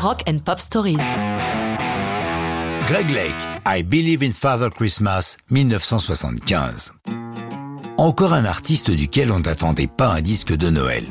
Rock and Pop Stories. Greg Lake, I Believe in Father Christmas, 1975. Encore un artiste duquel on n'attendait pas un disque de Noël.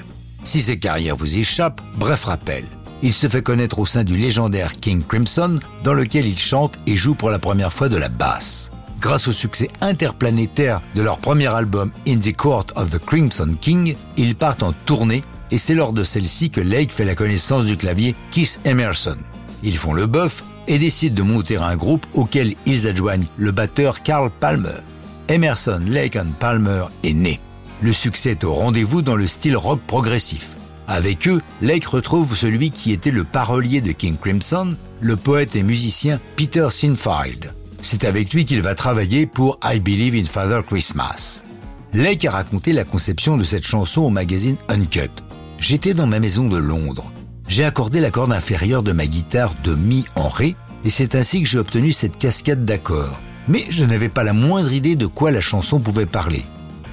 Si ses carrières vous échappent, bref rappel. Il se fait connaître au sein du légendaire King Crimson, dans lequel il chante et joue pour la première fois de la basse. Grâce au succès interplanétaire de leur premier album In the Court of the Crimson King, ils partent en tournée et c'est lors de celle-ci que Lake fait la connaissance du clavier Keith Emerson. Ils font le bœuf et décident de monter un groupe auquel ils adjoignent le batteur Carl Palmer. Emerson, Lake and Palmer est né. Le succès est au rendez-vous dans le style rock progressif. Avec eux, Lake retrouve celui qui était le parolier de King Crimson, le poète et musicien Peter Sinfield. C'est avec lui qu'il va travailler pour I Believe in Father Christmas. Lake a raconté la conception de cette chanson au magazine Uncut. J'étais dans ma maison de Londres. J'ai accordé la corde inférieure de ma guitare de mi en ré et c'est ainsi que j'ai obtenu cette cascade d'accords. Mais je n'avais pas la moindre idée de quoi la chanson pouvait parler.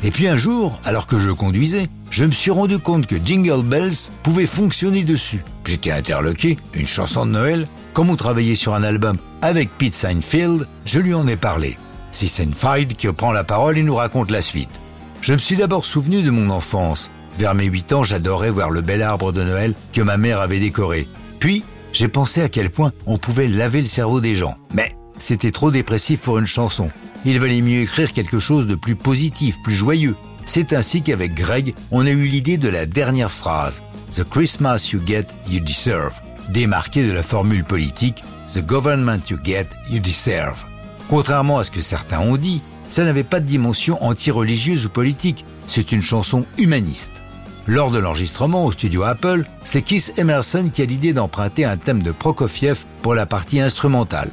Et puis un jour, alors que je conduisais, je me suis rendu compte que Jingle Bells pouvait fonctionner dessus. J'étais interloqué, une chanson de Noël. Comme on travaillait sur un album avec Pete Seinfeld, je lui en ai parlé. C'est Seinfeld qui prend la parole et nous raconte la suite. Je me suis d'abord souvenu de mon enfance. Vers mes 8 ans, j'adorais voir le bel arbre de Noël que ma mère avait décoré. Puis, j'ai pensé à quel point on pouvait laver le cerveau des gens. Mais c'était trop dépressif pour une chanson. Il valait mieux écrire quelque chose de plus positif, plus joyeux. C'est ainsi qu'avec Greg, on a eu l'idée de la dernière phrase, The Christmas you get, you deserve, démarquée de la formule politique, The government you get, you deserve. Contrairement à ce que certains ont dit, ça n'avait pas de dimension anti-religieuse ou politique, c'est une chanson humaniste. Lors de l'enregistrement au studio Apple, c'est Keith Emerson qui a l'idée d'emprunter un thème de Prokofiev pour la partie instrumentale.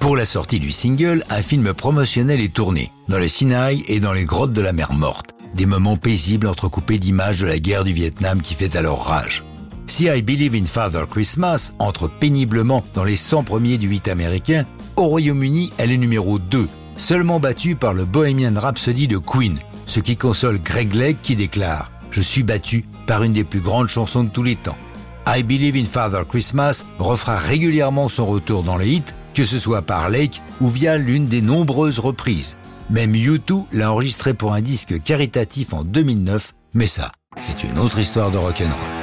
Pour la sortie du single, un film promotionnel est tourné, dans le Sinaï et dans les grottes de la mer Morte. Des moments paisibles entrecoupés d'images de la guerre du Vietnam qui fait alors rage. Si I Believe in Father Christmas entre péniblement dans les 100 premiers du 8 américain, au Royaume-Uni, elle est numéro 2, seulement battue par le Bohemian Rhapsody de Queen, ce qui console Greg Lake qui déclare « Je suis battu par une des plus grandes chansons de tous les temps ». I Believe in Father Christmas refera régulièrement son retour dans les hits que ce soit par Lake ou via l'une des nombreuses reprises. Même U2 l'a enregistré pour un disque caritatif en 2009, mais ça, c'est une autre histoire de rock'n'roll.